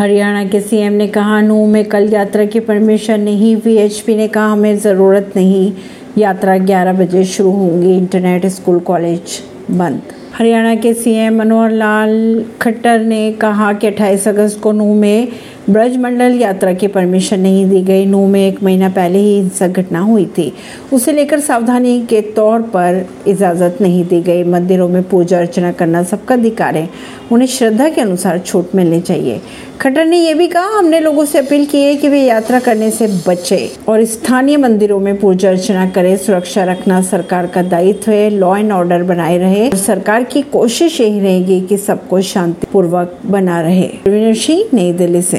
हरियाणा के सीएम ने कहा नू में कल यात्रा की परमिशन नहीं वीएचपी ने कहा, हमें ज़रूरत नहीं, यात्रा 11 बजे शुरू होंगी इंटरनेट स्कूल कॉलेज बंद। हरियाणा के सीएम मनोहर लाल खट्टर ने कहा कि 28 अगस्त को नू में ब्रजमंडल यात्रा की परमिशन नहीं दी गई। नू में एक महीना पहले ही हिंसक घटना हुई थी। उसे लेकर सावधानी के तौर पर इजाज़त नहीं दी गई। मंदिरों में पूजा अर्चना करना सबका अधिकार है। उन्हें श्रद्धा के अनुसार छूट मिलनी चाहिए। खट्टर ने यह भी कहा, हमने लोगों से अपील की है कि वे यात्रा करने से बचे और स्थानीय मंदिरों में पूजा अर्चना करें। सुरक्षा रखना सरकार का दायित्व है। लॉ एंड ऑर्डर बनाए रहे और सरकार की कोशिश यही रहेगी कि सबको शांतिपूर्वक बना रहे। नई दिल्ली से।